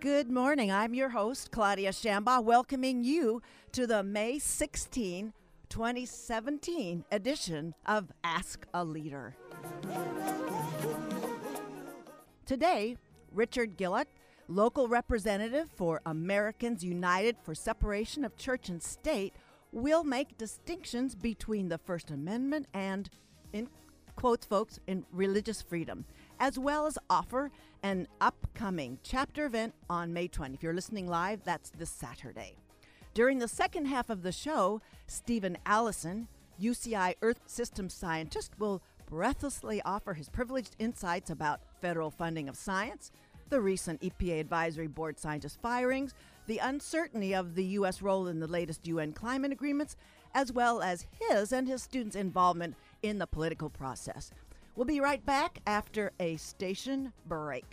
Good morning. I'm your host, Claudia Shambaugh, welcoming you to the May 16, 2017 edition of Ask a Leader. Today, Richard Gillock, local representative for Americans United for Separation of Church and State, will make distinctions between the First Amendment and, in quotes, folks, in religious freedom, as well as offer an upcoming chapter event on May 20. If you're listening live, that's this Saturday. During the second half of the show, Steven Allison, UCI Earth Systems scientist, will breathlessly offer his privileged insights about federal funding of science, the recent EPA Advisory Board scientist firings, the uncertainty of the U.S. role in the latest UN climate agreements, as well as his and his students' involvement in the political process. We'll be right back after a station break.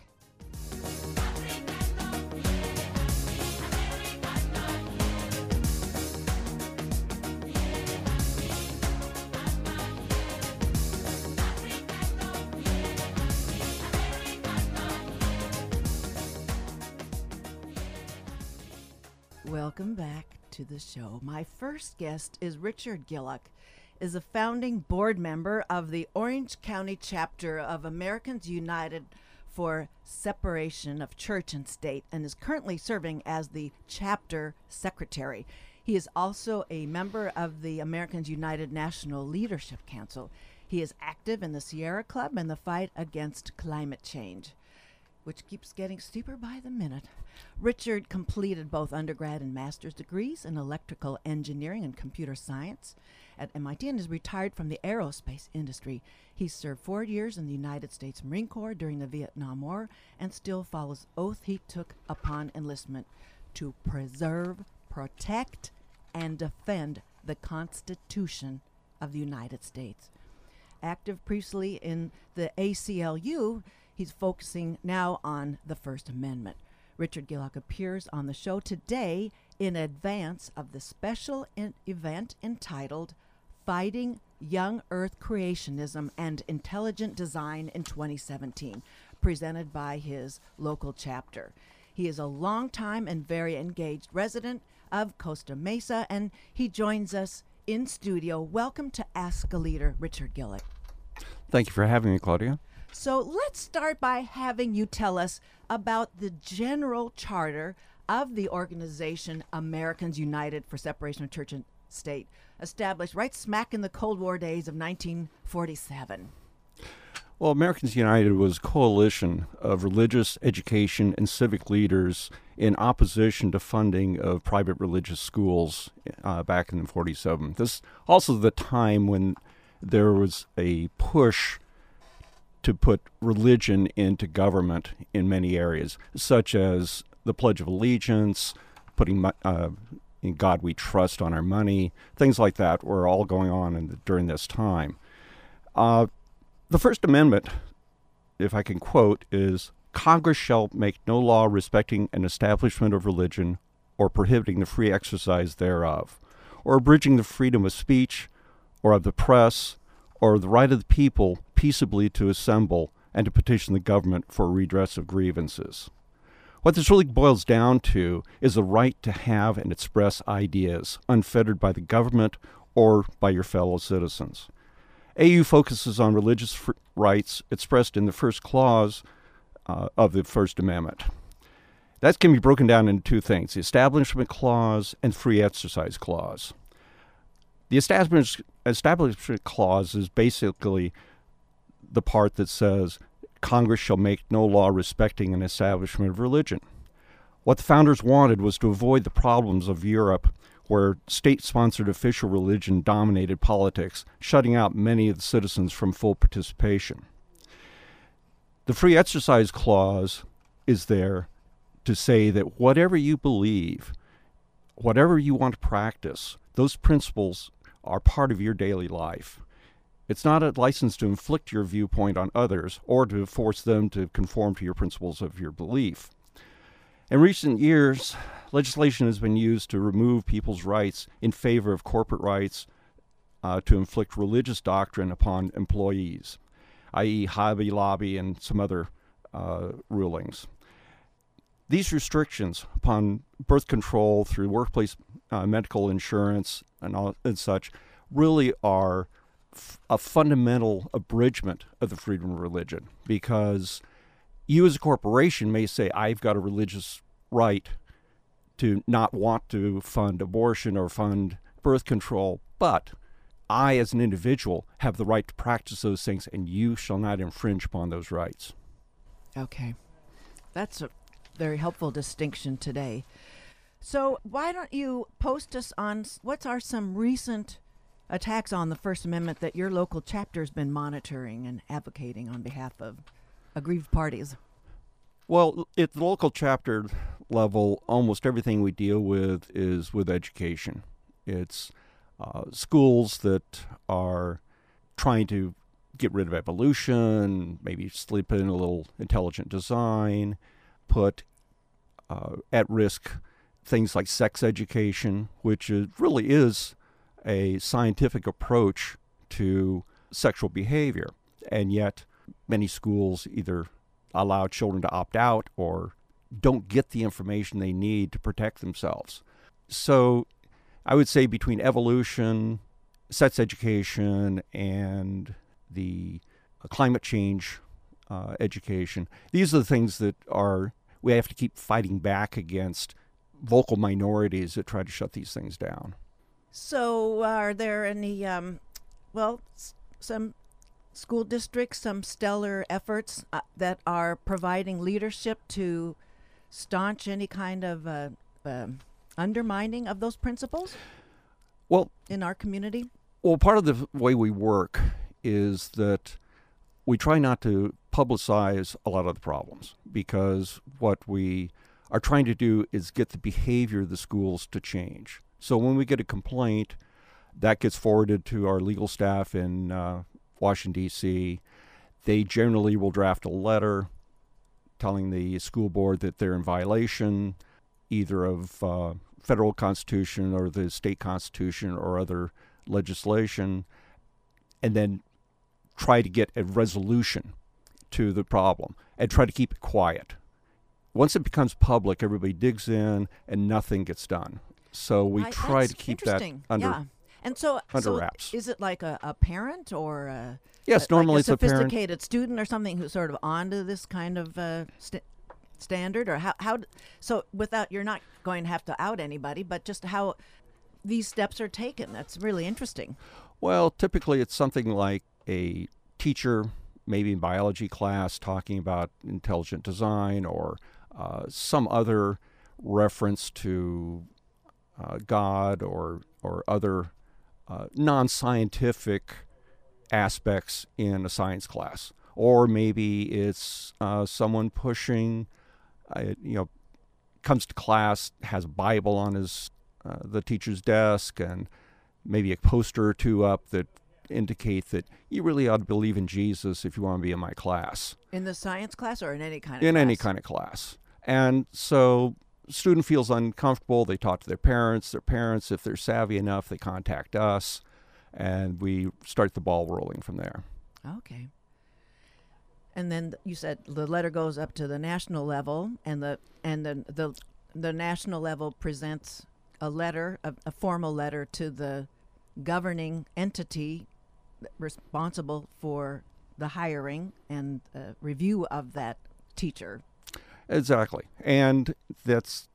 Welcome back to the show. My first guest is Richard Gillock, is a founding board member of the Orange County chapter of Americans United for Separation of Church and State and is currently serving as the chapter secretary. He is also a member of the Americans United National Leadership Council. He is active in the Sierra Club and the fight against climate change which keeps getting steeper by the minute. Richard completed both undergrad and master's degrees in electrical engineering and computer science at MIT and is retired from the aerospace industry. He served four years in the United States Marine Corps during the Vietnam War and still follows oath he took upon enlistment to preserve, protect, and defend the Constitution of the United States. Active previously in the ACLU, He's focusing now on the First Amendment. Richard Gillock appears on the show today in advance of the special in- event entitled Fighting Young Earth Creationism and Intelligent Design in 2017, presented by his local chapter. He is a longtime and very engaged resident of Costa Mesa, and he joins us in studio. Welcome to Ask a Leader, Richard Gillock. Thank you for having me, Claudia. So let's start by having you tell us about the general charter of the organization Americans United for Separation of Church and State, established right smack in the Cold War days of 1947. Well, Americans United was a coalition of religious, education, and civic leaders in opposition to funding of private religious schools uh, back in 47. This also the time when there was a push to put religion into government in many areas, such as the Pledge of Allegiance, putting uh, in God we trust on our money, things like that were all going on the, during this time. Uh, the First Amendment, if I can quote, is Congress shall make no law respecting an establishment of religion or prohibiting the free exercise thereof, or abridging the freedom of speech or of the press or the right of the people peaceably to assemble and to petition the government for redress of grievances. What this really boils down to is the right to have and express ideas unfettered by the government or by your fellow citizens. AU focuses on religious fr- rights expressed in the first clause uh, of the First Amendment. That can be broken down into two things the Establishment Clause and Free Exercise Clause. The establishment, establishment clause is basically the part that says Congress shall make no law respecting an establishment of religion. What the founders wanted was to avoid the problems of Europe, where state sponsored official religion dominated politics, shutting out many of the citizens from full participation. The Free Exercise Clause is there to say that whatever you believe, whatever you want to practice, those principles are part of your daily life. It's not a license to inflict your viewpoint on others or to force them to conform to your principles of your belief. In recent years, legislation has been used to remove people's rights in favor of corporate rights uh, to inflict religious doctrine upon employees, i.e., Hobby Lobby and some other uh, rulings. These restrictions upon birth control through workplace uh, medical insurance and, all, and such really are f- a fundamental abridgment of the freedom of religion because you as a corporation may say, I've got a religious right to not want to fund abortion or fund birth control, but I, as an individual, have the right to practice those things, and you shall not infringe upon those rights. Okay. That's a very helpful distinction today. So, why don't you post us on what are some recent attacks on the First Amendment that your local chapter's been monitoring and advocating on behalf of aggrieved parties? Well, at the local chapter level, almost everything we deal with is with education. It's uh, schools that are trying to get rid of evolution, maybe slip in a little intelligent design, put uh, at risk things like sex education, which is, really is a scientific approach to sexual behavior. And yet, many schools either allow children to opt out or don't get the information they need to protect themselves. So, I would say between evolution, sex education, and the uh, climate change uh, education, these are the things that are we have to keep fighting back against vocal minorities that try to shut these things down. So, are there any, um, well, s- some school districts, some stellar efforts uh, that are providing leadership to staunch any kind of uh, um undermining of those principles Well, in our community? well, part of the way we work is that we try not to publicize a lot of the problems because what we are trying to do is get the behavior of the schools to change. So when we get a complaint, that gets forwarded to our legal staff in uh, Washington, D.C. They generally will draft a letter telling the school board that they're in violation either of uh, federal constitution or the state constitution or other legislation, and then try to get a resolution to the problem and try to keep it quiet. Once it becomes public, everybody digs in and nothing gets done. So we I- try to keep that interesting. under yeah. And so, under so wraps. is it like a, a parent or a, Yes, like normally a it's a sophisticated student or something who's sort of onto this kind of uh, st- standard or how how so without you're not going to have to out anybody but just how these steps are taken that's really interesting Well, typically it's something like a teacher, maybe in biology class, talking about intelligent design or uh, some other reference to uh, God or or other uh, non-scientific aspects in a science class, or maybe it's uh, someone pushing, uh, you know, comes to class has a Bible on his uh, the teacher's desk and maybe a poster or two up that indicate that you really ought to believe in Jesus if you want to be in my class, in the science class or in any kind of in any kind of class. And so student feels uncomfortable, they talk to their parents, their parents if they're savvy enough, they contact us and we start the ball rolling from there. okay and then you said the letter goes up to the national level and the and the the, the national level presents a letter a, a formal letter to the governing entity responsible for the hiring and uh, review of that teacher. Exactly, and that's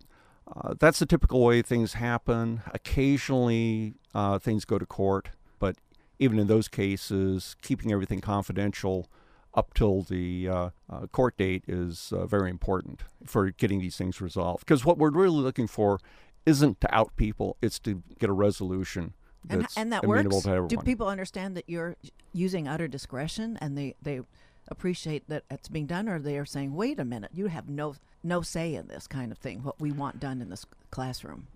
uh, that's the typical way things happen. Occasionally, uh, things go to court, but even in those cases, keeping everything confidential up till the uh, uh, court date is uh, very important for getting these things resolved. Because what we're really looking for isn't to out people; it's to get a resolution And, that's and that amenable works. Do people understand that you're using utter discretion and they, they appreciate that it's being done, or they are saying, "Wait a minute, you have no no say in this kind of thing. What we want done in this classroom."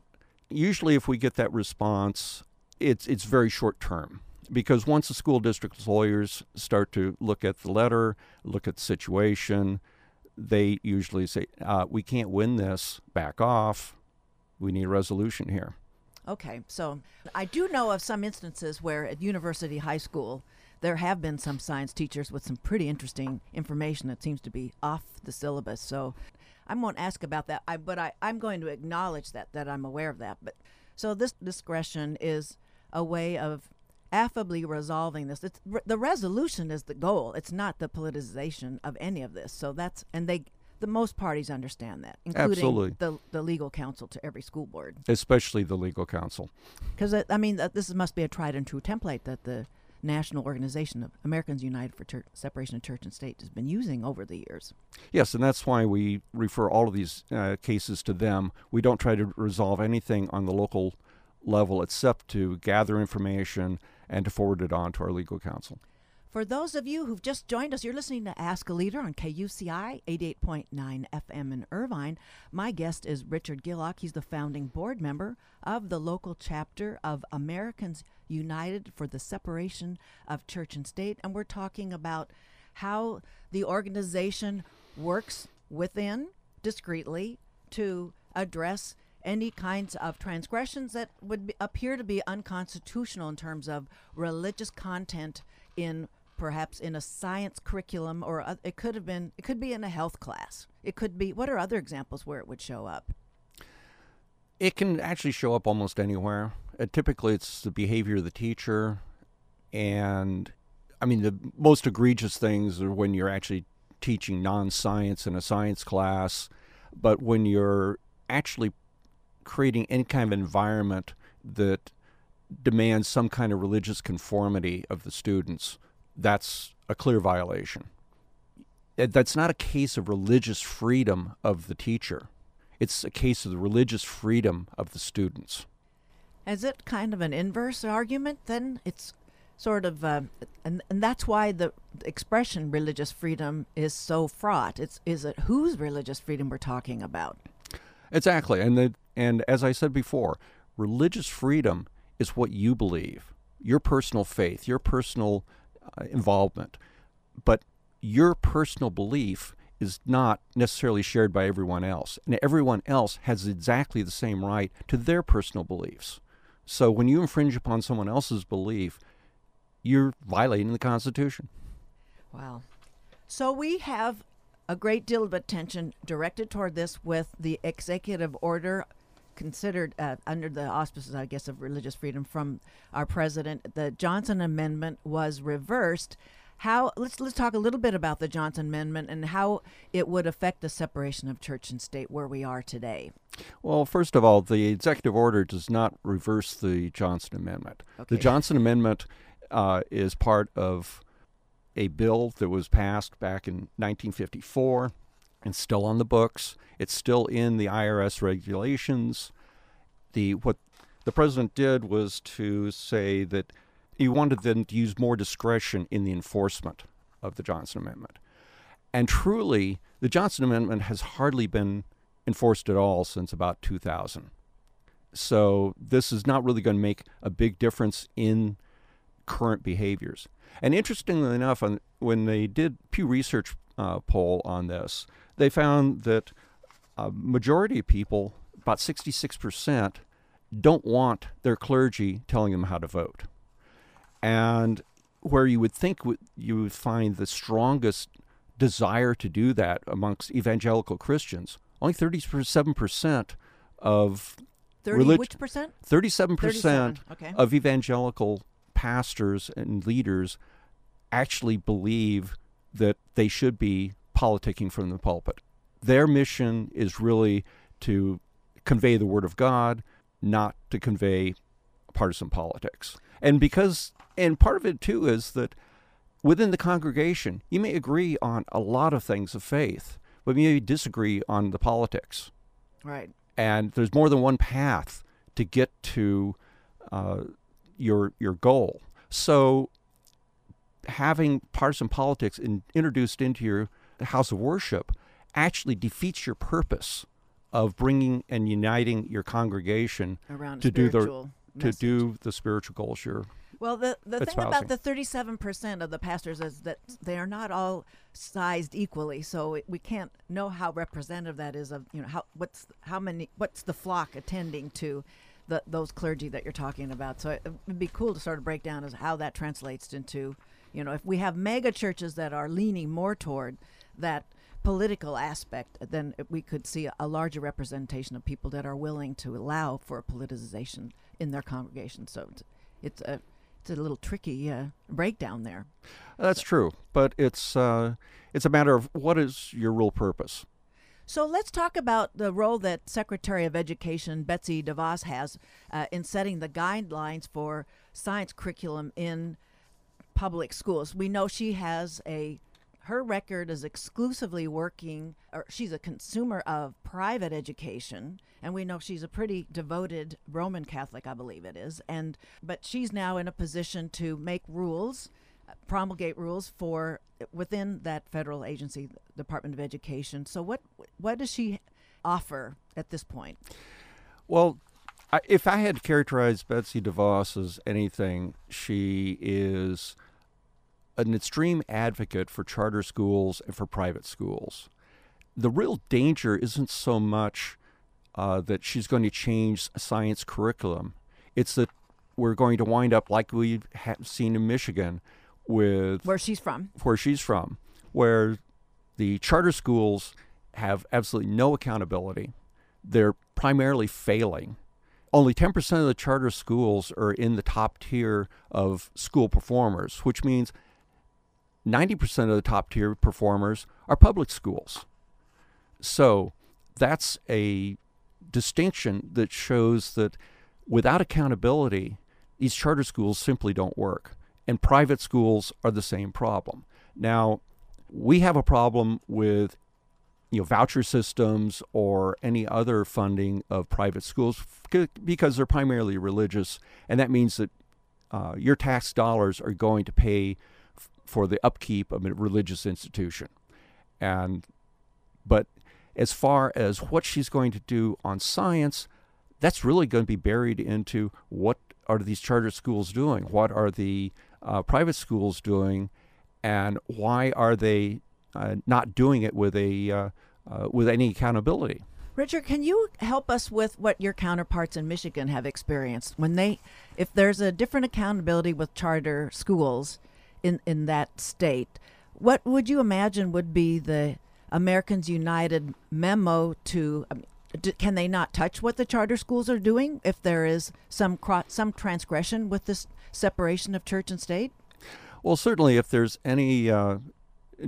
usually if we get that response, it's it's very short term because once the school district's lawyers start to look at the letter, look at the situation, they usually say, uh, "We can't win this. Back off." we need a resolution here. Okay, so I do know of some instances where at University High School there have been some science teachers with some pretty interesting information that seems to be off the syllabus. So I won't ask about that, I, but I, I'm going to acknowledge that that I'm aware of that. But so this discretion is a way of affably resolving this. It's, the resolution is the goal. It's not the politicization of any of this. So that's and they the most parties understand that, including Absolutely. the the legal counsel to every school board. Especially the legal counsel. Because I mean, this must be a tried and true template that the national organization of Americans United for Church, Separation of Church and State has been using over the years. Yes, and that's why we refer all of these uh, cases to them. We don't try to resolve anything on the local level except to gather information and to forward it on to our legal counsel. For those of you who've just joined us, you're listening to Ask a Leader on KUCI 88.9 FM in Irvine. My guest is Richard Gillock. He's the founding board member of the local chapter of Americans United for the Separation of Church and State. And we're talking about how the organization works within discreetly to address any kinds of transgressions that would be, appear to be unconstitutional in terms of religious content in perhaps in a science curriculum or it could have been it could be in a health class. It could be what are other examples where it would show up? It can actually show up almost anywhere. Uh, typically it's the behavior of the teacher and i mean the most egregious things are when you're actually teaching non-science in a science class but when you're actually creating any kind of environment that demands some kind of religious conformity of the students that's a clear violation. That's not a case of religious freedom of the teacher. It's a case of the religious freedom of the students. Is it kind of an inverse argument then? It's sort of, uh, and, and that's why the expression religious freedom is so fraught. It's is it whose religious freedom we're talking about? Exactly, and the, and as I said before, religious freedom is what you believe, your personal faith, your personal Uh, involvement. But your personal belief is not necessarily shared by everyone else. And everyone else has exactly the same right to their personal beliefs. So when you infringe upon someone else's belief, you're violating the Constitution. Wow. So we have a great deal of attention directed toward this with the executive order considered uh, under the auspices, I guess, of religious freedom from our president. The Johnson Amendment was reversed. How let's let's talk a little bit about the Johnson Amendment and how it would affect the separation of church and state where we are today. Well, first of all, the executive order does not reverse the Johnson Amendment. Okay. The Johnson Amendment uh, is part of a bill that was passed back in 1954 and still on the books. It's still in the IRS regulations. The what the president did was to say that he wanted them to use more discretion in the enforcement of the Johnson Amendment. And truly, the Johnson Amendment has hardly been enforced at all since about 2000. So this is not really going to make a big difference in current behaviors. And interestingly enough, when they did Pew Research uh, poll on this, they found that a majority of people, about 66%, don't want their clergy telling them how to vote. And where you would think you would find the strongest desire to do that amongst evangelical Christians, only 37% of 30 relig- which percent? 37% 37, okay. of evangelical pastors and leaders actually believe that they should be politicking from the pulpit. Their mission is really to convey the word of God, not to convey partisan politics. And because, and part of it too is that within the congregation, you may agree on a lot of things of faith, but you may disagree on the politics. Right. And there's more than one path to get to uh, your your goal. So having partisan politics in, introduced into your house of worship actually defeats your purpose of bringing and uniting your congregation Around to do the spiritual to do the spiritual goals you're Well, the, the thing about the 37% of the pastors is that they are not all sized equally, so we can't know how representative that is of, you know, how what's how many what's the flock attending to the those clergy that you're talking about. So it, would be cool to sort of break down as how that translates into, you know, if we have mega churches that are leaning more toward that political aspect, then we could see a larger representation of people that are willing to allow for politicization in their congregation. So it's, it's a it's a little tricky uh, breakdown there. That's so. true, but it's uh, it's a matter of what is your real purpose. So let's talk about the role that Secretary of Education Betsy DeVos has uh, in setting the guidelines for science curriculum in public schools. We know she has a her record is exclusively working or she's a consumer of private education and we know she's a pretty devoted roman catholic i believe it is and but she's now in a position to make rules uh, promulgate rules for within that federal agency department of education. So what what does she offer at this point? Well if i had to characterize betsy devos as anything she is an extreme advocate for charter schools and for private schools. The real danger isn't so much uh, that she's going to change science curriculum. It's that we're going to wind up like we've seen in Michigan with where she's from, where she's from, where the charter schools have absolutely no accountability. They're primarily failing. Only 10% of the charter schools are in the top tier of school performers, which means 90% of the top tier performers are public schools. So that's a distinction that shows that without accountability, these charter schools simply don't work. And private schools are the same problem. Now, we have a problem with you know voucher systems or any other funding of private schools because they're primarily religious, and that means that uh, your tax dollars are going to pay for the upkeep of a religious institution. And but as far as what she's going to do on science, that's really going to be buried into what are these charter schools doing? What are the uh, private schools doing? And why are they uh, not doing it with a uh, uh with any accountability? Richard, can you help us with what your counterparts in Michigan have experienced when they, if there's a different accountability with charter schools, in in that state. What would you imagine would be the Americans United memo to? Um, can they not touch what the charter schools are doing if there is some cro- some transgression with this separation of church and state? Well, certainly, if there's any uh,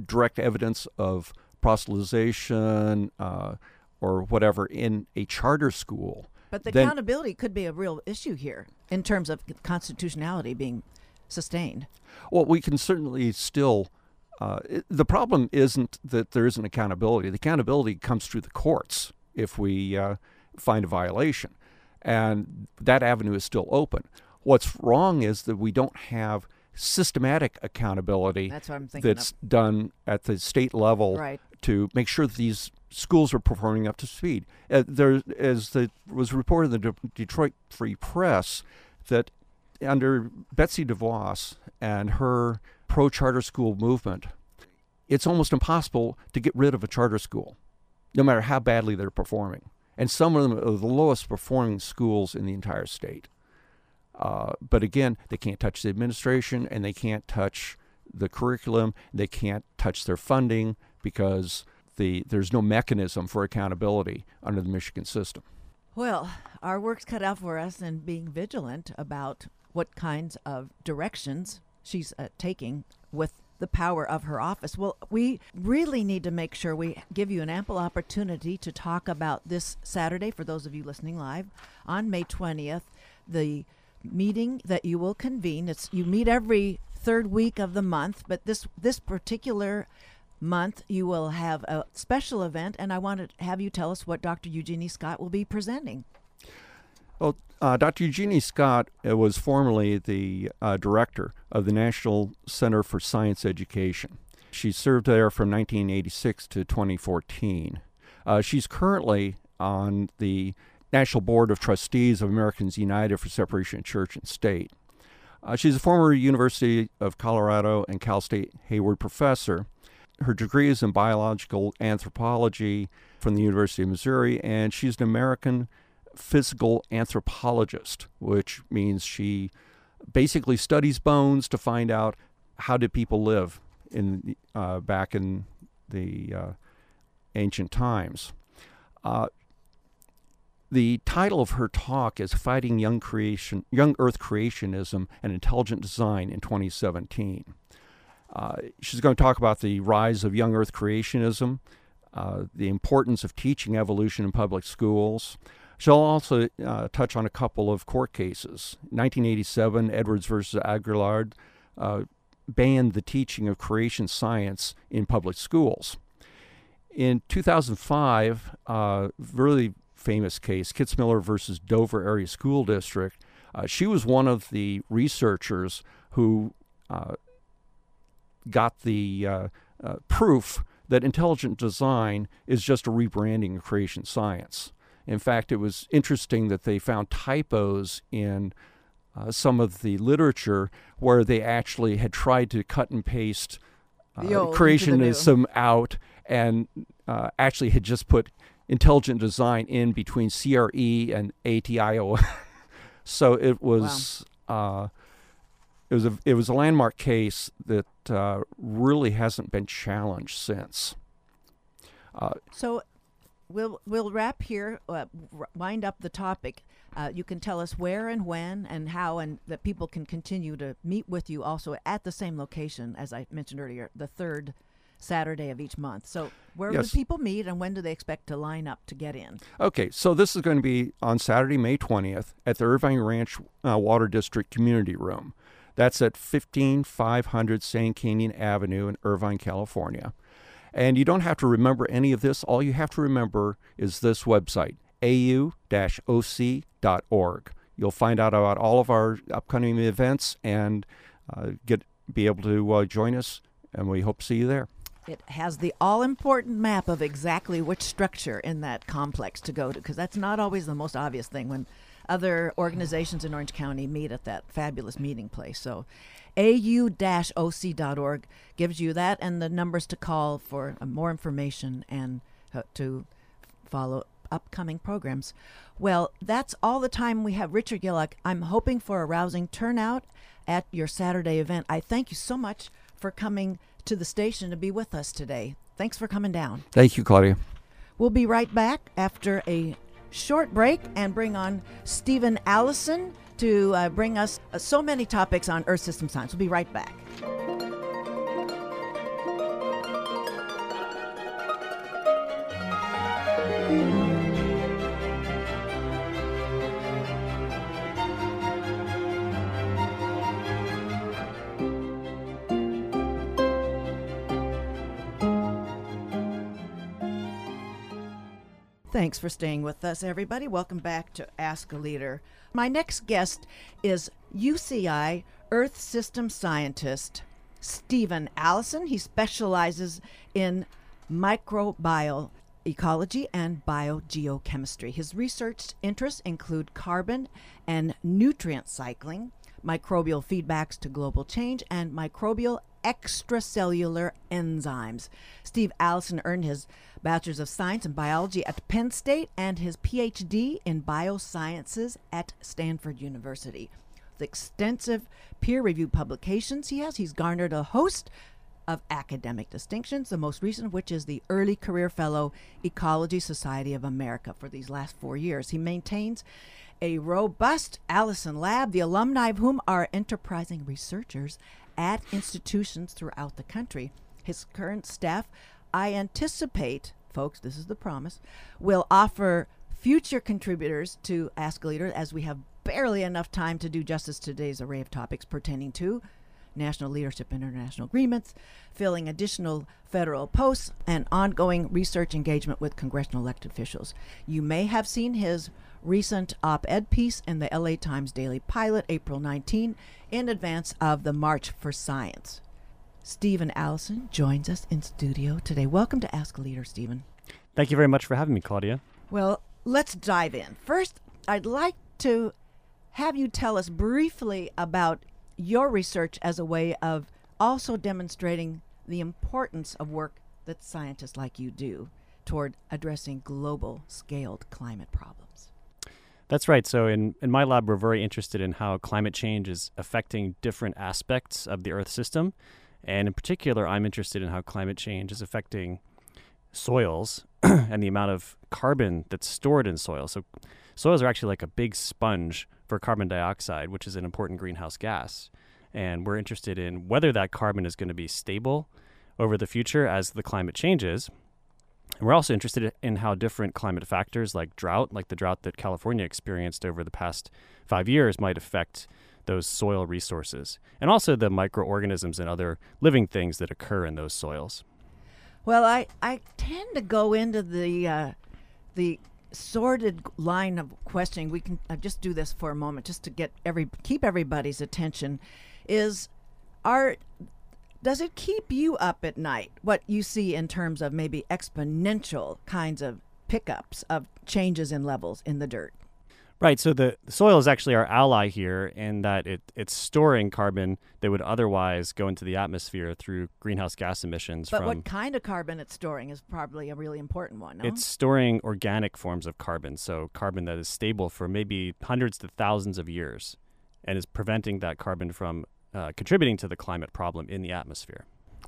direct evidence of proselytization uh, or whatever in a charter school. But the accountability could be a real issue here in terms of constitutionality being sustained. Well, we can certainly still. Uh, it, the problem isn't that there isn't accountability. The accountability comes through the courts if we uh, find a violation, and that avenue is still open. What's wrong is that we don't have systematic accountability that's, what I'm thinking. that's done at the state level right. to make sure that these schools are performing up to speed. Uh, there, as the, was reported in the De- Detroit Free Press, that under Betsy DeVos and her pro charter school movement, it's almost impossible to get rid of a charter school, no matter how badly they're performing. And some of them are the lowest performing schools in the entire state. Uh, but again, they can't touch the administration and they can't touch the curriculum. They can't touch their funding because the, there's no mechanism for accountability under the Michigan system. Well, our work's cut out for us in being vigilant about what kinds of directions she's uh, taking with the power of her office. Well, we really need to make sure we give you an ample opportunity to talk about this Saturday, for those of you listening live, on May 20th, the meeting that you will convene. It's you meet every third week of the month, but this this particular month you will have a special event, and I want to have you tell us what Dr. Eugenie Scott will be presenting. Well, uh, Dr. Eugenie Scott uh, was formerly the uh, director of the National Center for Science Education. She served there from 1986 to 2014. Uh, she's currently on the National Board of Trustees of Americans United for Separation of Church and State. Uh, she's a former University of Colorado and Cal State Hayward professor. Her degree is in biological anthropology from the University of Missouri, and she's an American physical anthropologist, which means she basically studies bones to find out how did people live in uh, back in the uh, ancient times. Uh, the title of her talk is "Fighting Young Creation, Young Earth Creationism and Intelligent Design in 2017." Uh, she's going to talk about the rise of young Earth creationism, uh, the importance of teaching evolution in public schools. She'll also uh, touch on a couple of court cases. 1987, Edwards versus Aguillard uh, banned the teaching of creation science in public schools. In 2005, uh, really famous case, Kitzmiller versus Dover Area School District, uh, she was one of the researchers who uh, got the uh, uh, proof that intelligent design is just a rebranding of creation science. In fact, it was interesting that they found typos in uh, some of the literature where they actually had tried to cut and paste uh, creationism out and uh, actually had just put intelligent design in between CRE and ATIO. so it was wow. Uh, it was a it was a landmark case that uh, really hasn't been challenged since. Uh, so we'll we'll wrap here, uh, wind up the topic. Uh, you can tell us where and when and how, and that people can continue to meet with you also at the same location as I mentioned earlier, the third Saturday of each month. So where yes. do people meet, and when do they expect to line up to get in? Okay, so this is going to be on Saturday, May twentieth, at the Irvine Ranch uh, Water District Community Room. That's at 15500 Sand Canyon Avenue in Irvine, California. And you don't have to remember any of this. All you have to remember is this website, au-oc.org. You'll find out about all of our upcoming events and uh, get be able to uh, join us, and we hope to see you there. It has the all important map of exactly which structure in that complex to go to, because that's not always the most obvious thing when other organizations in Orange County meet at that fabulous meeting place. So au-oc.org gives you that and the numbers to call for uh, more information and uh, to follow upcoming programs. Well, that's all the time we have. Richard Gillock, I'm hoping for a rousing turnout at your Saturday event. I thank you so much for coming to the station to be with us today. Thanks for coming down. Thank you, Claudia. We'll be right back after a short break and bring on Steven Allison to uh, bring us uh, so many topics on Earth system science. We'll be right back. Thanks for staying with us, everybody. Welcome back to Ask a Leader. My next guest is UCI Earth System Scientist Steven Allison. He specializes in microbial ecology and biogeochemistry. His research interests include carbon and nutrient cycling, microbial feedbacks to global change, and microbial extracellular enzymes. Steve Allison earned his Bachelor's of Science in Biology at Penn State and his PhD in Biosciences at Stanford University. The extensive peer reviewed publications he has, he's garnered a host of academic distinctions, the most recent of which is the Early Career Fellow, Ecology Society of America, for these last four years. He maintains a robust Allison Lab, the alumni of whom are enterprising researchers at institutions throughout the country. His current staff, I anticipate, folks, this is the promise, will offer future contributors to Ask a Leader as we have barely enough time to do justice to today's array of topics pertaining to national leadership and international agreements, filling additional federal posts, and ongoing research engagement with congressional elected officials. You may have seen his recent op ed piece in the LA Times Daily Pilot, April 19, in advance of the March for Science. Steven Allison joins us in studio today. Welcome to Ask a Leader, Steven. Thank you very much for having me, Claudia. Well, let's dive in. First, I'd like to have you tell us briefly about your research as a way of also demonstrating the importance of work that scientists like you do toward addressing global scaled climate problems. That's right. So, in, in my lab, we're very interested in how climate change is affecting different aspects of the Earth system. And in particular, I'm interested in how climate change is affecting soils and the amount of carbon that's stored in soil. So, soils are actually like a big sponge for carbon dioxide, which is an important greenhouse gas. And we're interested in whether that carbon is going to be stable over the future as the climate changes. And we're also interested in how different climate factors like drought, like the drought that California experienced over the past five years, might affect those soil resources, and also the microorganisms and other living things that occur in those soils. Well, I, I tend to go into the uh, the sordid line of questioning. We can uh, just do this for a moment, just to get every keep everybody's attention. Is are does it keep you up at night? What you see in terms of maybe exponential kinds of pickups of changes in levels in the dirt? Right. So the, the soil is actually our ally here in that it, it's storing carbon that would otherwise go into the atmosphere through greenhouse gas emissions. But what kind of carbon it's storing is probably a really important one. No? It's storing organic forms of carbon, so carbon that is stable for maybe hundreds to thousands of years, and is preventing that carbon from uh, contributing to the climate problem in the atmosphere.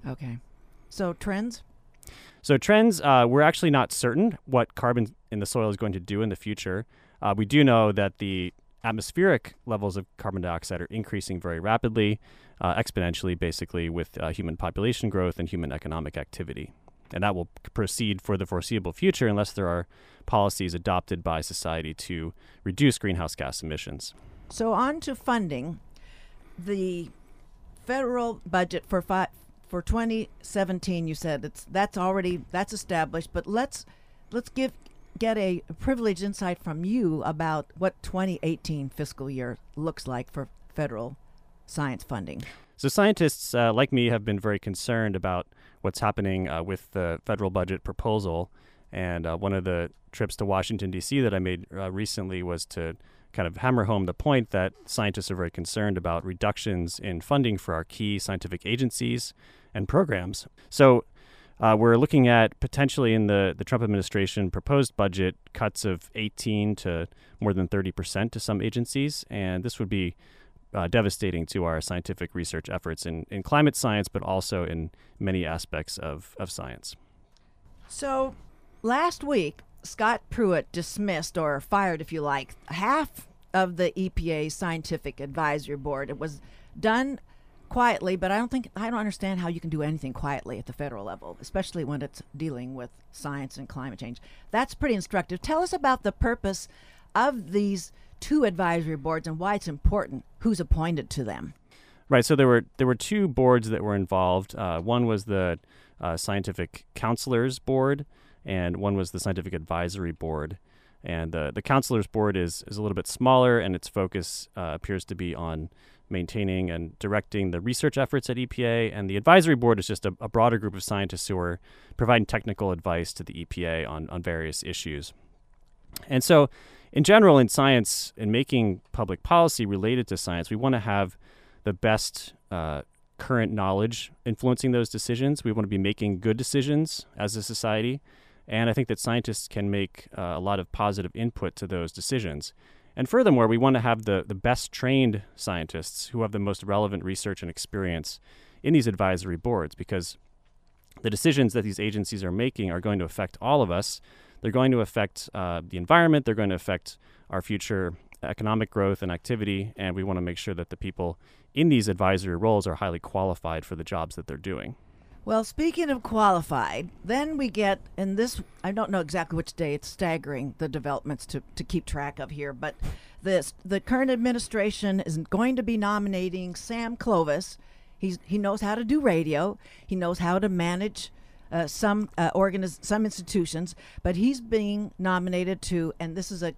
Okay. So trends. So trends, uh, we're actually not certain what carbon in the soil is going to do in the future. Uh, we do know that the atmospheric levels of carbon dioxide are increasing very rapidly, uh, exponentially, basically, with uh, human population growth and human economic activity. And that will proceed for the foreseeable future unless there are policies adopted by society to reduce greenhouse gas emissions. So, on to funding. The federal budget for fi- for 2017, you said it's that's already that's established. But let's let's give get a privileged insight from you about what 2018 fiscal year looks like for federal science funding. So, scientists uh, like me have been very concerned about what's happening uh, with the federal budget proposal. And uh, one of the trips to Washington, D.C. that I made uh, recently was to kind of hammer home the point that scientists are very concerned about reductions in funding for our key scientific agencies and programs. So, uh, we're looking at potentially in the, the Trump administration proposed budget cuts of 18 to more than 30% to some agencies. And this would be uh, devastating to our scientific research efforts in, in climate science, but also in many aspects of, of science. So last week, Scott Pruitt dismissed or fired, if you like, half of the EPA Scientific Advisory Board. It was done quietly, but I don't think I don't understand how you can do anything quietly at the federal level, especially when it's dealing with science and climate change. That's pretty instructive. Tell us about the purpose of these two advisory boards and why it's important who's appointed to them. Right. So there were there were two boards that were involved. Uh, one was the uh, Scientific Counselors Board, and one was the Scientific Advisory Board. And the the Counselors Board is is a little bit smaller, and its focus uh, appears to be on maintaining and directing the research efforts at EPA. And the advisory board is just a, a, broader group of scientists who are providing technical advice to the EPA on, on various issues. And so, in general, in science, in making public policy related to science, we want to have the best uh, current knowledge influencing those decisions. We want to be making good decisions as a society. And I think that scientists can make uh, a lot of positive input to those decisions. And furthermore, we want to have the, the best trained scientists who have the most relevant research and experience in these advisory boards because the decisions that these agencies are making are going to affect all of us. They're going to affect uh, the environment, they're going to affect our future economic growth and activity, and we want to make sure that the people in these advisory roles are highly qualified for the jobs that they're doing. Well, speaking of qualified, then we get, in this, I don't know exactly which day, it's staggering the developments to, to keep track of here, but this, the current administration is going to be nominating Sam Clovis. He's, he knows how to do radio, he knows how to manage uh, some uh, organiz- some institutions, but he's being nominated to, and this is a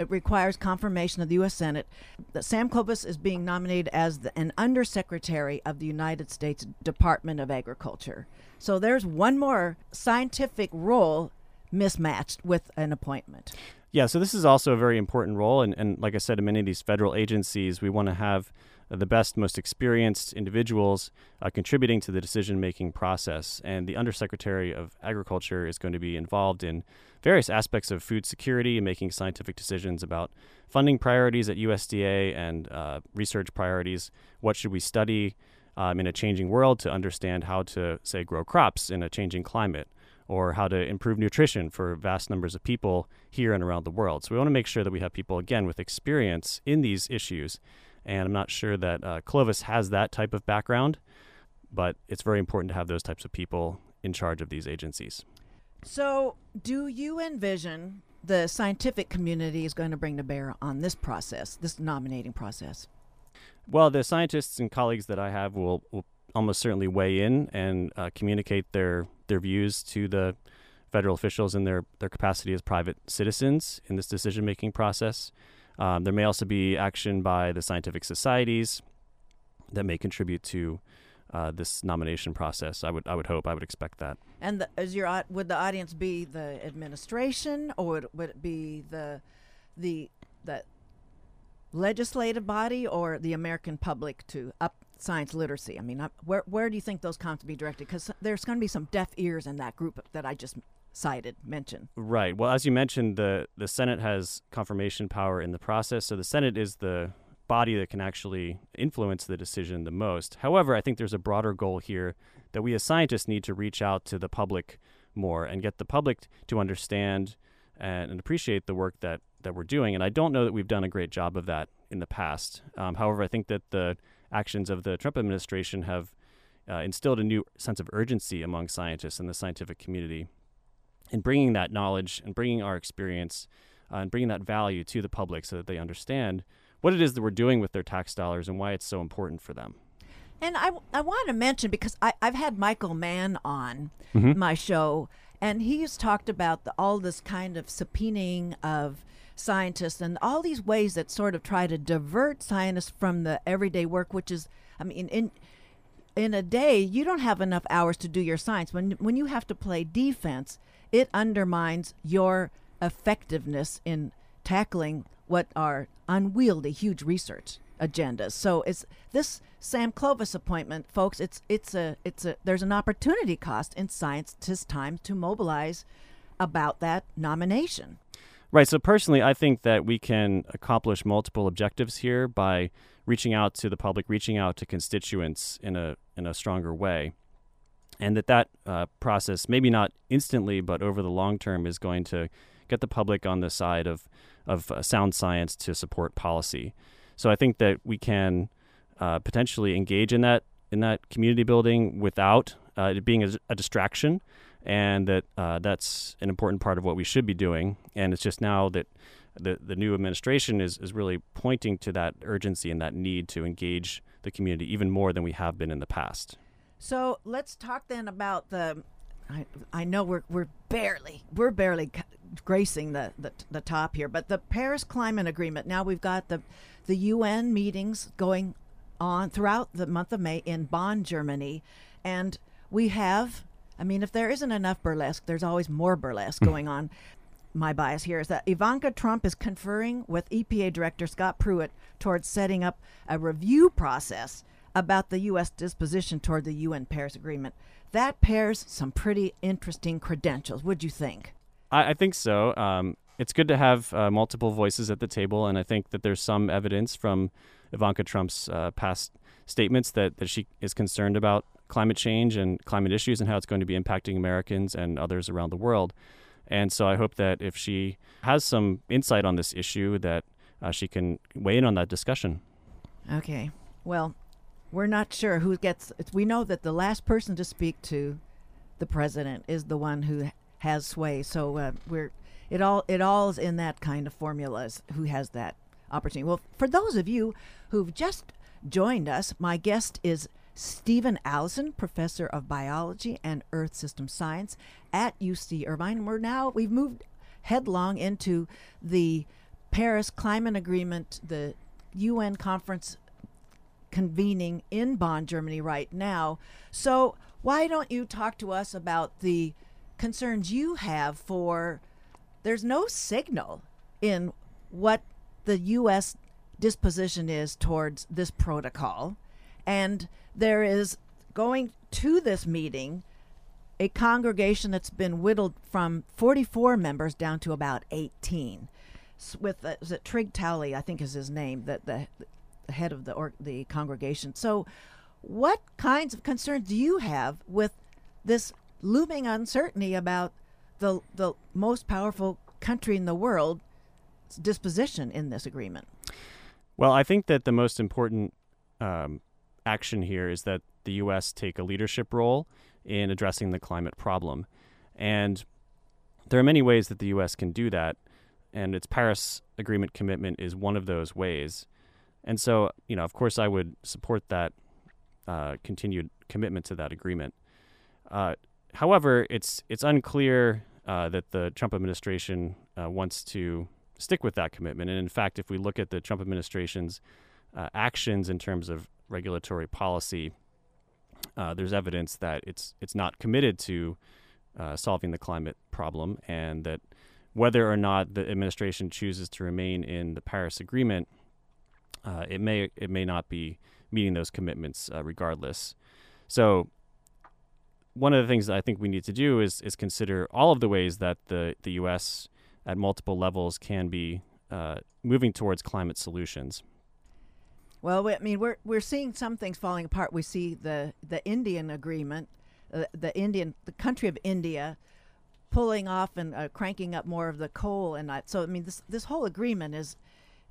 it requires confirmation of the U.S. Senate. That Sam Clovis is being nominated as the, an undersecretary of the United States Department of Agriculture. So there's one more scientific role mismatched with an appointment. Yeah, so this is also a very important role. And, and like I said, in many of these federal agencies, we want to have the best, most experienced individuals uh, contributing to the decision making process. And the Undersecretary of Agriculture is going to be involved in various aspects of food security and making scientific decisions about funding priorities at USDA and uh, research priorities. What should we study um, in a changing world to understand how to, say, grow crops in a changing climate? Or how to improve nutrition for vast numbers of people here and around the world. So, we want to make sure that we have people, again, with experience in these issues and I'm not sure that uh, Clovis has that type of background, but it's very important to have those types of people in charge of these agencies. So, do you envision the scientific community is going to bring to bear on this process, this nominating process? Well, the scientists and colleagues that I have will, will almost certainly weigh in and uh, communicate their, their views to the federal officials in their, their capacity as private citizens in this decision making process. Um, there may also be action by the scientific societies that may contribute to uh, this nomination process. I would, I would hope, I would expect that. And the, is your would the audience be the administration, or would, would it be the the the legislative body, or the American public to up science literacy? I mean, where where do you think those comments be directed? Because there's going to be some deaf ears in that group that I just cited mention. Right. Well, as you mentioned, the the Senate has confirmation power in the process, so the Senate is the body that can actually influence the decision the most. However, I think there's a broader goal here that we as scientists need to reach out to the public more and get the public to understand and, and appreciate the work that that we're doing. And I don't know that we've done a great job of that in the past. Um, however, I think that the actions of the Trump administration have uh, instilled a new sense of urgency among scientists and the scientific community and bringing that knowledge and bringing our experience uh, and bringing that value to the public so that they understand what it is that we're doing with their tax dollars and why it's so important for them. And I, I want to mention because I, I've had Michael Mann on mm-hmm. my show, and he's talked about the, all this kind of subpoenaing of scientists and all these ways that sort of try to divert scientists from the everyday work, which is, I mean, in in a day you don't have enough hours to do your science. When when you have to play defense, it undermines your effectiveness in tackling what are unwieldy huge research agendas. So it's this Sam Clovis appointment, folks. It's it's a it's a there's an opportunity cost in science. Tis time to mobilize about that nomination. Right. So personally, I think that we can accomplish multiple objectives here by reaching out to the public, reaching out to constituents in a in a stronger way and that that uh, process, maybe not instantly, but over the long term, is going to get the public on the side of of uh, sound science to support policy. So I think that we can uh, potentially engage in that in that community building without uh, it being a, a, distraction, and that uh, that's an important part of what we should be doing. And it's just now that the the new administration is is really pointing to that urgency and that need to engage the community even more than we have been in the past. So let's talk then about the. I, I know we're we're barely we're barely gracing the, the the top here, but the Paris Climate Agreement. Now we've got the the UN meetings going on throughout the month of May in Bonn, Germany, and we have. I mean, if there isn't enough burlesque, there's always more burlesque going on. My bias here is that Ivanka Trump is conferring with EPA Director Scott Pruitt towards setting up a review process about the U.S. disposition toward the UN Paris Agreement. That pairs some pretty interesting credentials. Would you think? I, I think so. Um, it's good to have uh, multiple voices at the table, and I think that there's some evidence from Ivanka Trump's uh, past statements that, that she is concerned about climate change and climate issues and how it's going to be impacting Americans and others around the world. And so I hope that if she has some insight on this issue, that uh, she can weigh in on that discussion. Okay. Well, we're not sure who gets. We know that the last person to speak to the president is the one who has sway. So uh, we're it all it all is in that kind of formulas. Who has that opportunity? Well, for those of you who've just joined us, my guest is Steven Allison, professor of biology and Earth System Science at UC Irvine. We're now we've moved headlong into the Paris Climate Agreement, the UN conference convening in Bonn, Germany right now. So, why don't you talk to us about the concerns you have for there's no signal in what the U.S. disposition is towards this protocol. And there is going to this meeting a congregation that's been whittled from 44 members down to about 18. With uh, is it Trigg Talley, I think is his name, that the, the head of the or, the congregation. So, what kinds of concerns do you have with this looming uncertainty about the the most powerful country in the world's disposition in this agreement? Well, I think that the most important um, action here is that the U.S. take a leadership role in addressing the climate problem. And there are many ways that the U.S. can do that, and its Paris Agreement commitment is one of those ways. And so, you know, of course, I would support that uh, continued commitment to that agreement. Uh, however, it's it's unclear uh, that the Trump administration uh, wants to stick with that commitment. And in fact, if we look at the Trump administration's uh, actions in terms of regulatory policy, uh, there's evidence that it's it's not committed to solving the climate problem, and that whether or not the administration chooses to remain in the Paris Agreement, uh, it may it may not be meeting those commitments uh, regardless. So. One of the things that I think we need to do is is consider all of the ways that the, the U.S. at multiple levels can be uh, moving towards climate solutions. Well, I mean, we're we're seeing some things falling apart. We see the the Indian agreement, uh, the Indian, the country of India, pulling off and uh, cranking up more of the coal, and I, so I mean, this this whole agreement is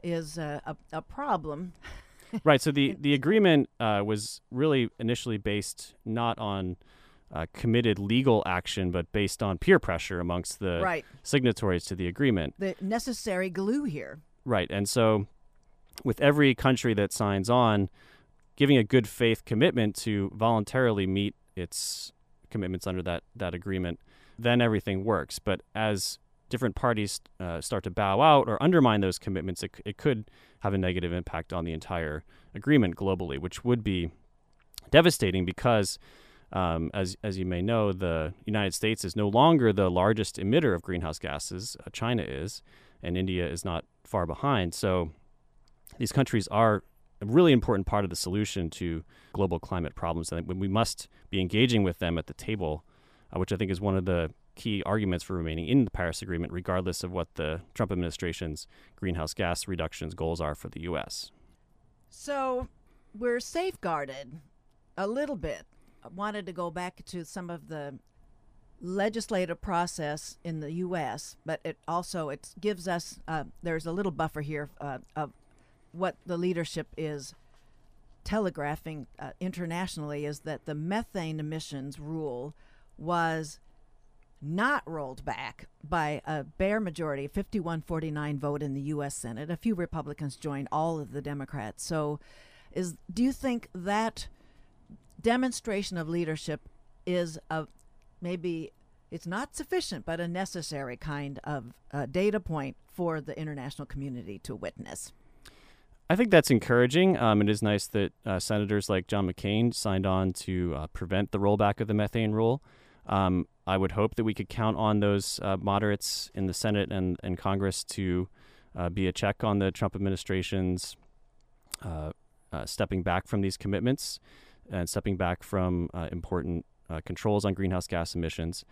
is uh, a a problem. right. So the the agreement uh, was really initially based not on uh, committed legal action, but based on peer pressure amongst the right. signatories to the agreement. The necessary glue here. Right. And so with every country that signs on, giving a good faith commitment to voluntarily meet its commitments under that, that agreement, then everything works. But as different parties uh, start to bow out or undermine those commitments, it, it could have a negative impact on the entire agreement globally, which would be devastating because, um, as, as you may know, the United States is no longer the largest emitter of greenhouse gases. Uh, China is, and India is not far behind. So these countries are a really important part of the solution to global climate problems, and we must be engaging with them at the table, uh, which I think is one of the key arguments for remaining in the Paris Agreement, regardless of what the Trump administration's greenhouse gas reductions goals are for the U.S. So we're safeguarded a little bit. I wanted to go back to some of the legislative process in the U.S., but it also it gives us uh, there's a little buffer here uh, of what the leadership is telegraphing uh, internationally is that the methane emissions rule was not rolled back by a bare majority, 51-49 vote in the U.S. Senate. A few Republicans joined all of the Democrats. So, is do you think that demonstration of leadership is a maybe it's not sufficient, but a necessary kind of uh, data point for the international community to witness? I think that's encouraging. Um, it is nice that uh, senators like John McCain signed on to uh, prevent the rollback of the methane rule. Um, I would hope that we could count on those uh, moderates in the Senate and, and Congress to uh, be a check on the Trump administration's uh, uh, stepping back from these commitments and stepping back from important controls on greenhouse gas emissions.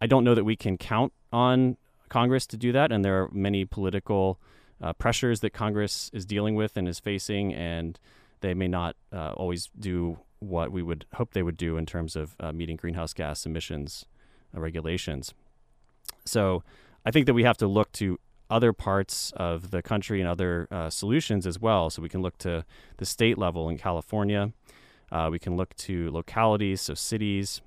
I don't know that we can count on Congress to do that, and there are many political uh, pressures that Congress is dealing with and is facing, and they may not uh, always do what we would hope they would do in terms of uh, meeting greenhouse gas emissions uh, regulations. So I think that we have to look to other parts of the country and other uh, solutions as well. So we can look to the state level in California. Uh, we can look to localities, so cities,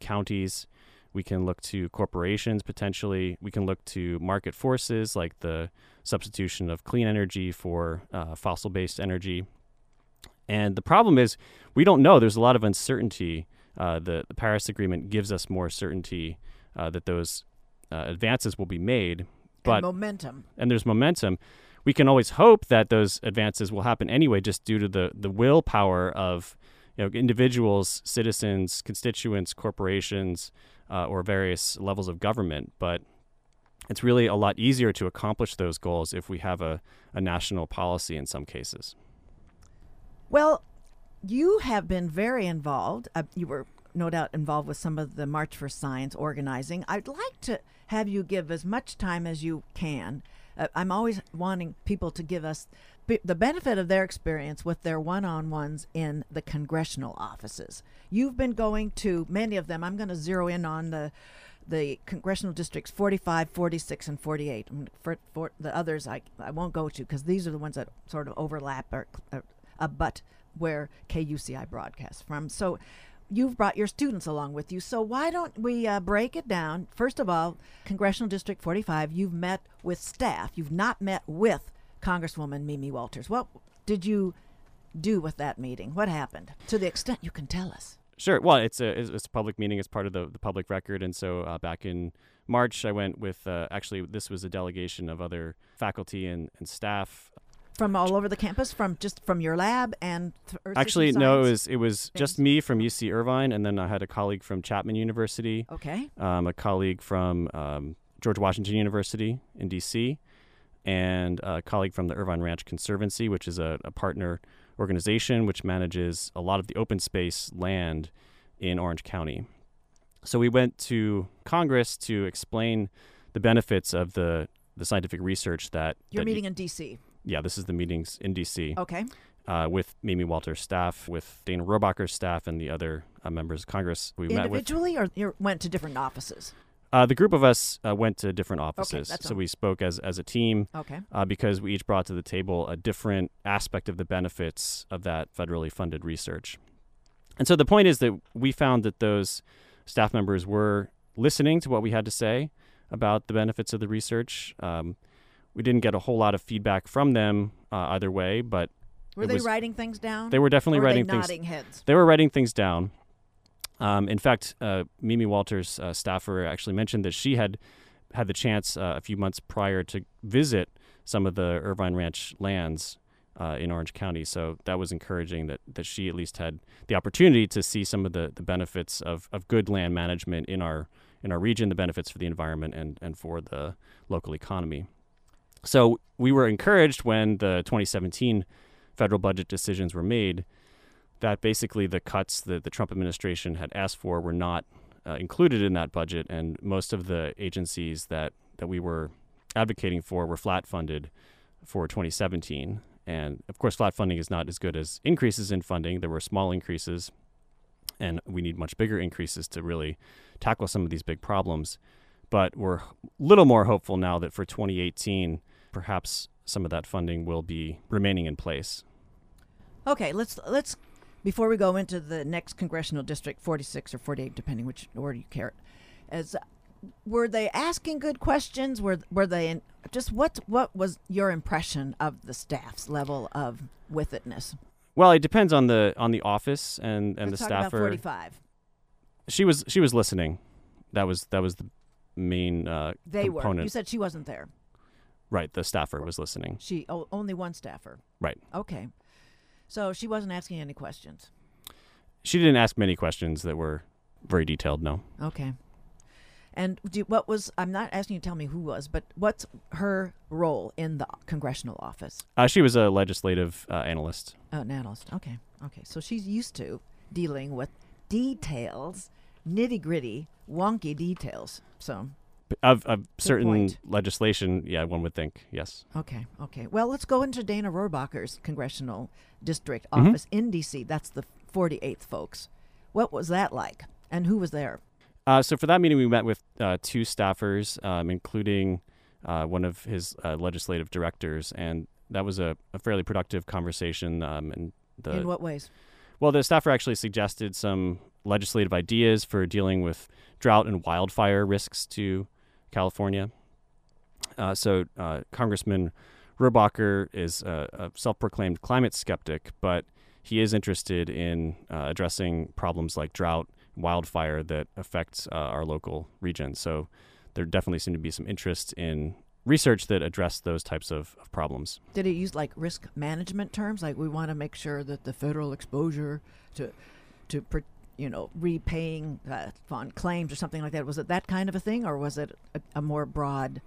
counties. We can look to corporations potentially. We can look to market forces like the substitution of clean energy for uh, fossil based energy. And the problem is, we don't know. There's a lot of uncertainty. Uh, the, the, Paris Agreement gives us more certainty uh, that those uh, advances will be made. But and momentum. And there's momentum. We can always hope that those advances will happen anyway, just due to the, the willpower of you know, individuals, citizens, constituents, corporations, uh, or various levels of government. But it's really a lot easier to accomplish those goals if we have a, a national policy in some cases. Well, you have been very involved. Uh, you were no doubt involved with some of the March for Science organizing. I'd like to have you give as much time as you can. Uh, I'm always wanting people to give us b- the benefit of their experience with their one on ones in the congressional offices. You've been going to many of them. I'm going to zero in on the the congressional districts 45, 46, and 48. For, for the others, I, I won't go to because these are the ones that sort of overlap or, or abut where KUCI broadcasts from. So you've brought your students along with you. So why don't we uh, break it down? First of all, Congressional District 45, you've met with staff. You've not met with Congresswoman Mimi Walters. What did you do with that meeting? What happened? To the extent you can tell us. Sure. Well, it's a it's a public meeting. It's part of the, the public record, and so uh, back in March, I went with uh, actually this was a delegation of other faculty and, and staff from all over the campus, from just from your lab and th- actually no, it was it was just me from UC Irvine, and then I had a colleague from Chapman University, okay. um, a colleague from um, George Washington University in D.C., and a colleague from the Irvine Ranch Conservancy, which is a, a partner organization which manages a lot of the open space land in Orange County. So we went to Congress to explain the benefits of the the scientific research that You're that meeting in D.C. yeah, this is the meetings in D.C. Okay. Uh, with Mimi Walter's staff, with Dana Rohrabacher's staff, and the other uh, members of Congress. We met with Individually, or you went to different offices? uh, the group of us uh, went to different offices, that's so all. we spoke as as a team Okay. uh, because we each brought to the table a different aspect of the benefits of that federally funded research. And so the point is that we found that those staff members were listening to what we had to say about the benefits of the research. Um, we didn't get a whole lot of feedback from them uh, either way, but Were they was- writing things down? they were definitely were writing they things. nodding heads. They were writing things down. Um, in fact, uh, Mimi Walters' uh, staffer actually mentioned that she had had the chance uh, a few months prior to visit some of the Irvine Ranch lands uh, in Orange County. So that was encouraging that, that she at least had the opportunity to see some of the, the benefits of, of good land management in our in our region, the benefits for the environment and, and for the local economy. So we were encouraged when the 2017 federal budget decisions were made that basically the cuts that the Trump administration had asked for were not uh, included in that budget, and most of the agencies that, that we were advocating for were flat funded for 2017. And of course, flat funding is not as good as increases in funding. There were small increases, and we need much bigger increases to really tackle some of these big problems. But we're a little more hopeful now that for 2018, perhaps some of that funding will be remaining in place. Okay, let's let's before we go into the next congressional district, 46 or 48, depending which order you care. As were they asking good questions? Were were they in, just what what was your impression of the staff's level of with itness? Well, it depends on the on the office and and Let's the talk about staffer. 45. She was she was listening. That was that was the main uh, They component. were. You said she wasn't there. Right, the staffer was listening. She oh, only one staffer. Right. Okay. So she wasn't asking any questions. She didn't ask many questions that were very detailed. No. Okay. And do, what was I'm not asking you to tell me who was, but what's her role in the congressional office? Uh, she was a legislative uh, analyst. Oh, an analyst. Okay. Okay. So she's used to dealing with details, nitty gritty, wonky details. So Of, of certain legislation, yeah, one would think, yes. okay, okay. Well, let's go into Dana Rohrabacher's congressional district Mhm. office in D.C. That's the 48th, folks. What was that like, and who was there? Uh, so for that meeting, we met with uh, two staffers, um, including uh, one of his uh, legislative directors, and that was a, a fairly productive conversation. Um, and the in what ways? Well, the staffer actually suggested some legislative ideas for dealing with drought and wildfire risks to California. Uh, so, uh, Congressman Rohrabacher is a, a self proclaimed climate skeptic, but he is interested in uh, addressing problems like drought, wildfire that affects uh, our local region. So, there definitely seemed to be some interest in research that addressed those types of, of problems. Did he use like risk management terms? Like we want to make sure that the federal exposure to to you know, repaying uh, on claims or something like that. Was it that kind of a thing, or was it a, a more broad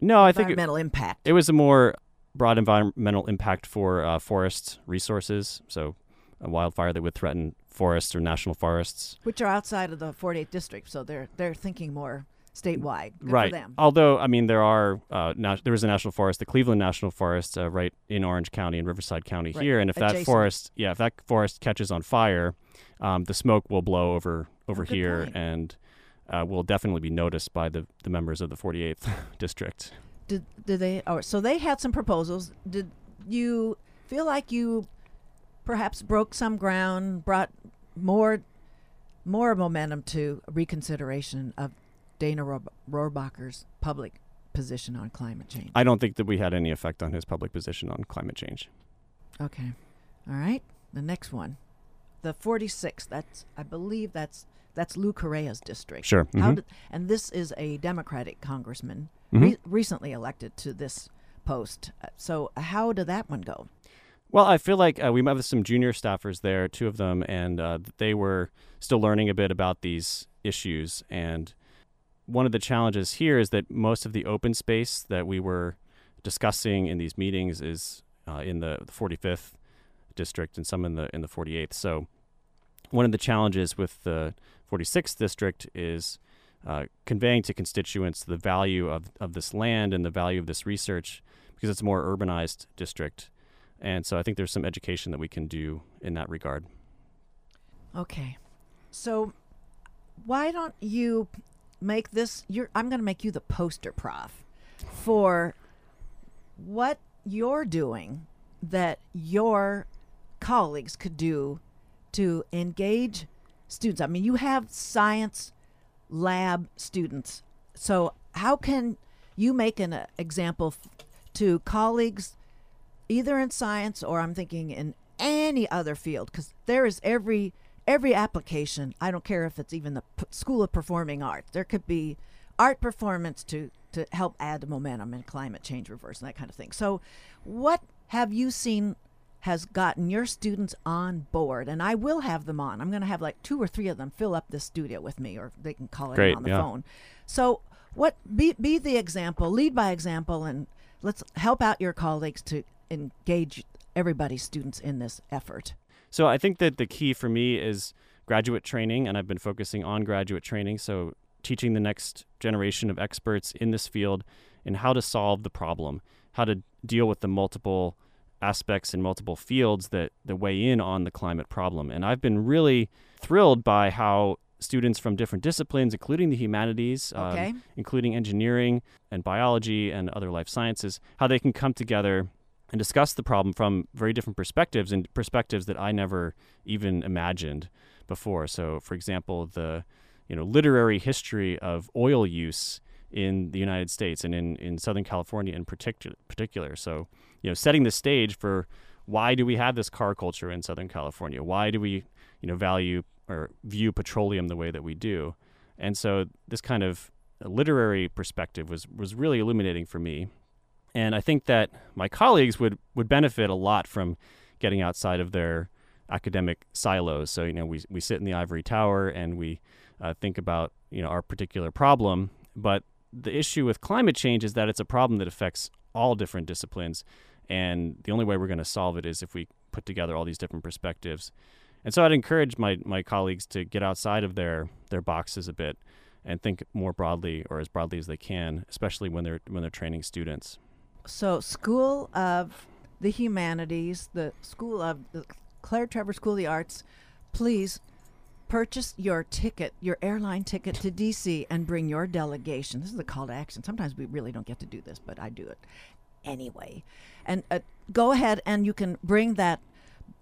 No, I think it, environmental impact? it was a more broad environmental impact for uh, forest resources. So, a wildfire that would threaten forests or national forests. which are outside of the 48th district, so they're they're thinking more statewide. Good right. For them. Although, I mean, there are uh, na- there is a national forest, the Cleveland National Forest, uh, right in Orange County and Riverside County Right. here. And if that forest, yeah, if that forest catches on fire, um, the smoke will blow over over good here point. and uh, will definitely be noticed by the the members of the 48th district. Did did they? Oh, so they had some proposals. Did you feel like you perhaps broke some ground, brought more more momentum to reconsideration of Dana Rohr- Rohrbacher's public position on climate change? I don't think that we had any effect on his public position on climate change. Okay. All right. The next one, the 46th. That's I believe that's that's Lou Correa's district. Sure. Mhm. did, and this is a Democratic congressman Mhm. re- recently elected to this post. Uh, So how did that one go? Well, I feel like uh, we with some junior staffers there, two of them, and uh, they were still learning a bit about these issues. And one of the challenges here is that most of the open space that we were discussing in these meetings is uh, in the 45th district and some in the in the 48th. So one of the challenges with the 46th district is uh, conveying to constituents the value of, of this land and the value of this research because it's a more urbanized district. And so I think there's some education that we can do in that regard. Okay. So why don't you make this you're I'm going to make you the poster prof for what you're doing that your colleagues could do to engage students. I mean, you have science lab students. So how can you make an uh, example to colleagues either in science or I'm thinking in any other field because there is every every application. I don't care if it's even the P- School of Performing Arts. There could be art performance to to help add momentum in climate change reverse and that kind of thing. So, what have you seen has gotten your students on board? And I will have them on. I'm going to have like two or three of them fill up this studio with me, or they can call it on the yeah. phone. So, what be be the example, lead by example, and let's help out your colleagues to engage everybody's students in this effort. So I think that the key for me is graduate training, and I've been focusing on graduate training. So teaching the next generation of experts in this field and how to solve the problem, how to deal with the multiple aspects in multiple fields that, that weigh in on the climate problem. And I've been really thrilled by how students from different disciplines, including the humanities, um, Okay. including engineering and biology and other life sciences, how they can come together and discuss the problem from very different perspectives and perspectives that I never even imagined before. So, for example, the you know literary history of oil use in the United States and in, in Southern California in particular. Particular, so you know, setting the stage for why do we have this car culture in Southern California? Why do we you know value or view petroleum the way that we do? And so this kind of literary perspective was was really illuminating for me. And I think that my colleagues would, would benefit a lot from getting outside of their academic silos. So, you know, we, we sit in the ivory tower and we uh, think about, you know, our particular problem. But the issue with climate change is that it's a problem that affects all different disciplines. And the only way we're going to solve it is if we put together all these different perspectives. And so I'd encourage my, my colleagues to get outside of their, their boxes a bit and think more broadly or as broadly as they can, especially when they're when they're training students. So, School of the Humanities, the School of the Claire Trevor School of the Arts, please purchase your ticket, your airline ticket to DC, and bring your delegation. This is a call to action. Sometimes we really don't get to do this, but I do it anyway. And uh, go ahead and you can bring that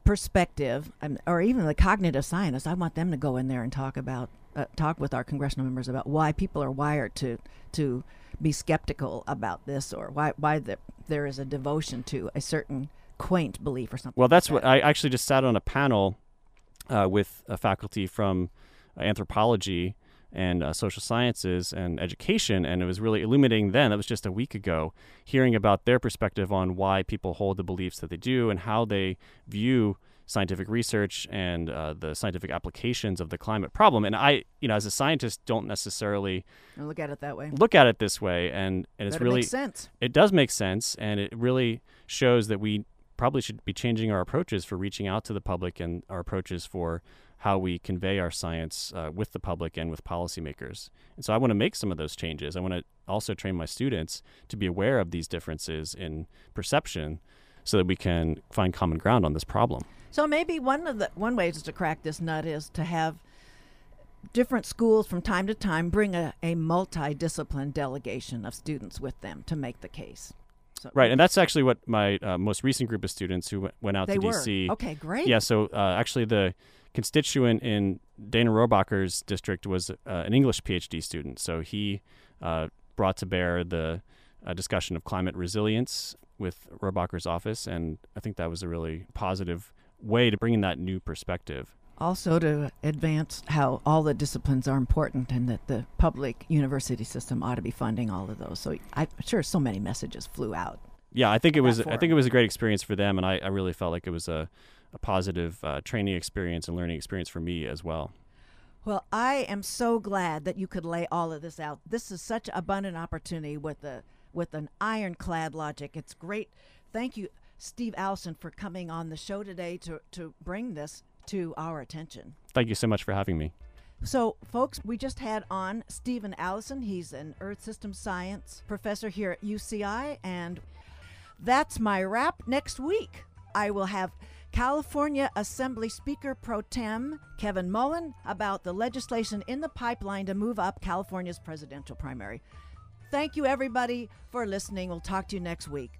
perspective, um, or even the cognitive scientists. I want them to go in there and talk about, uh, talk with our congressional members about why people are wired to to be skeptical about this, or why why the, there is a devotion to a certain quaint belief or something. Well, that's like what. I actually just sat on a panel uh, with a faculty from anthropology and uh, social sciences and education, and it was really illuminating. Then that was just a week ago, hearing about their perspective on why people hold the beliefs that they do and how they view scientific research and uh, the scientific applications of the climate problem. And I, you know, as a scientist, don't necessarily look at it that way. look at it this way. And, and it's really makes sense. it does make sense, and it really shows that we probably should be changing our approaches for reaching out to the public and our approaches for how we convey our science uh, with the public and with policymakers. And so I want to make some of those changes. I want to also train my students to be aware of these differences in perception so that we can find common ground on this problem. So maybe one of the one ways to crack this nut is to have different schools from time to time bring a, a multidiscipline delegation of students with them to make the case. Right, and that's actually what my uh, most recent group of students who went, went out they to were DC okay. Great. Yeah, so uh, actually, the constituent in Dana Rohrabacher's district was uh, an English PhD student. So he uh, brought to bear the uh, discussion of climate resilience with Rohrabacher's office, and I think that was a really positive way to bring in that new perspective. Also to advance how all the disciplines are important and that the public university system ought to be funding all of those. So I'm sure so many messages flew out. Yeah, I think it That was. I think it was a great experience for them, and I, I really felt like it was a, a positive uh, training experience and learning experience for me as well. Well, I am so glad that you could lay all of this out. This is such abundant opportunity with the with an ironclad logic. It's great. Thank you, Steve Allison, for coming on the show today to to bring this to our attention. Thank you so much for having me. So, folks, we just had on Steven Allison. He's an Earth System Science professor here at UCI, and that's my wrap. Next week, I will have California Assembly Speaker Pro Tem Kevin Mullin about the legislation in the pipeline to move up California's presidential primary. Thank you, everybody, for listening. We'll talk to you next week.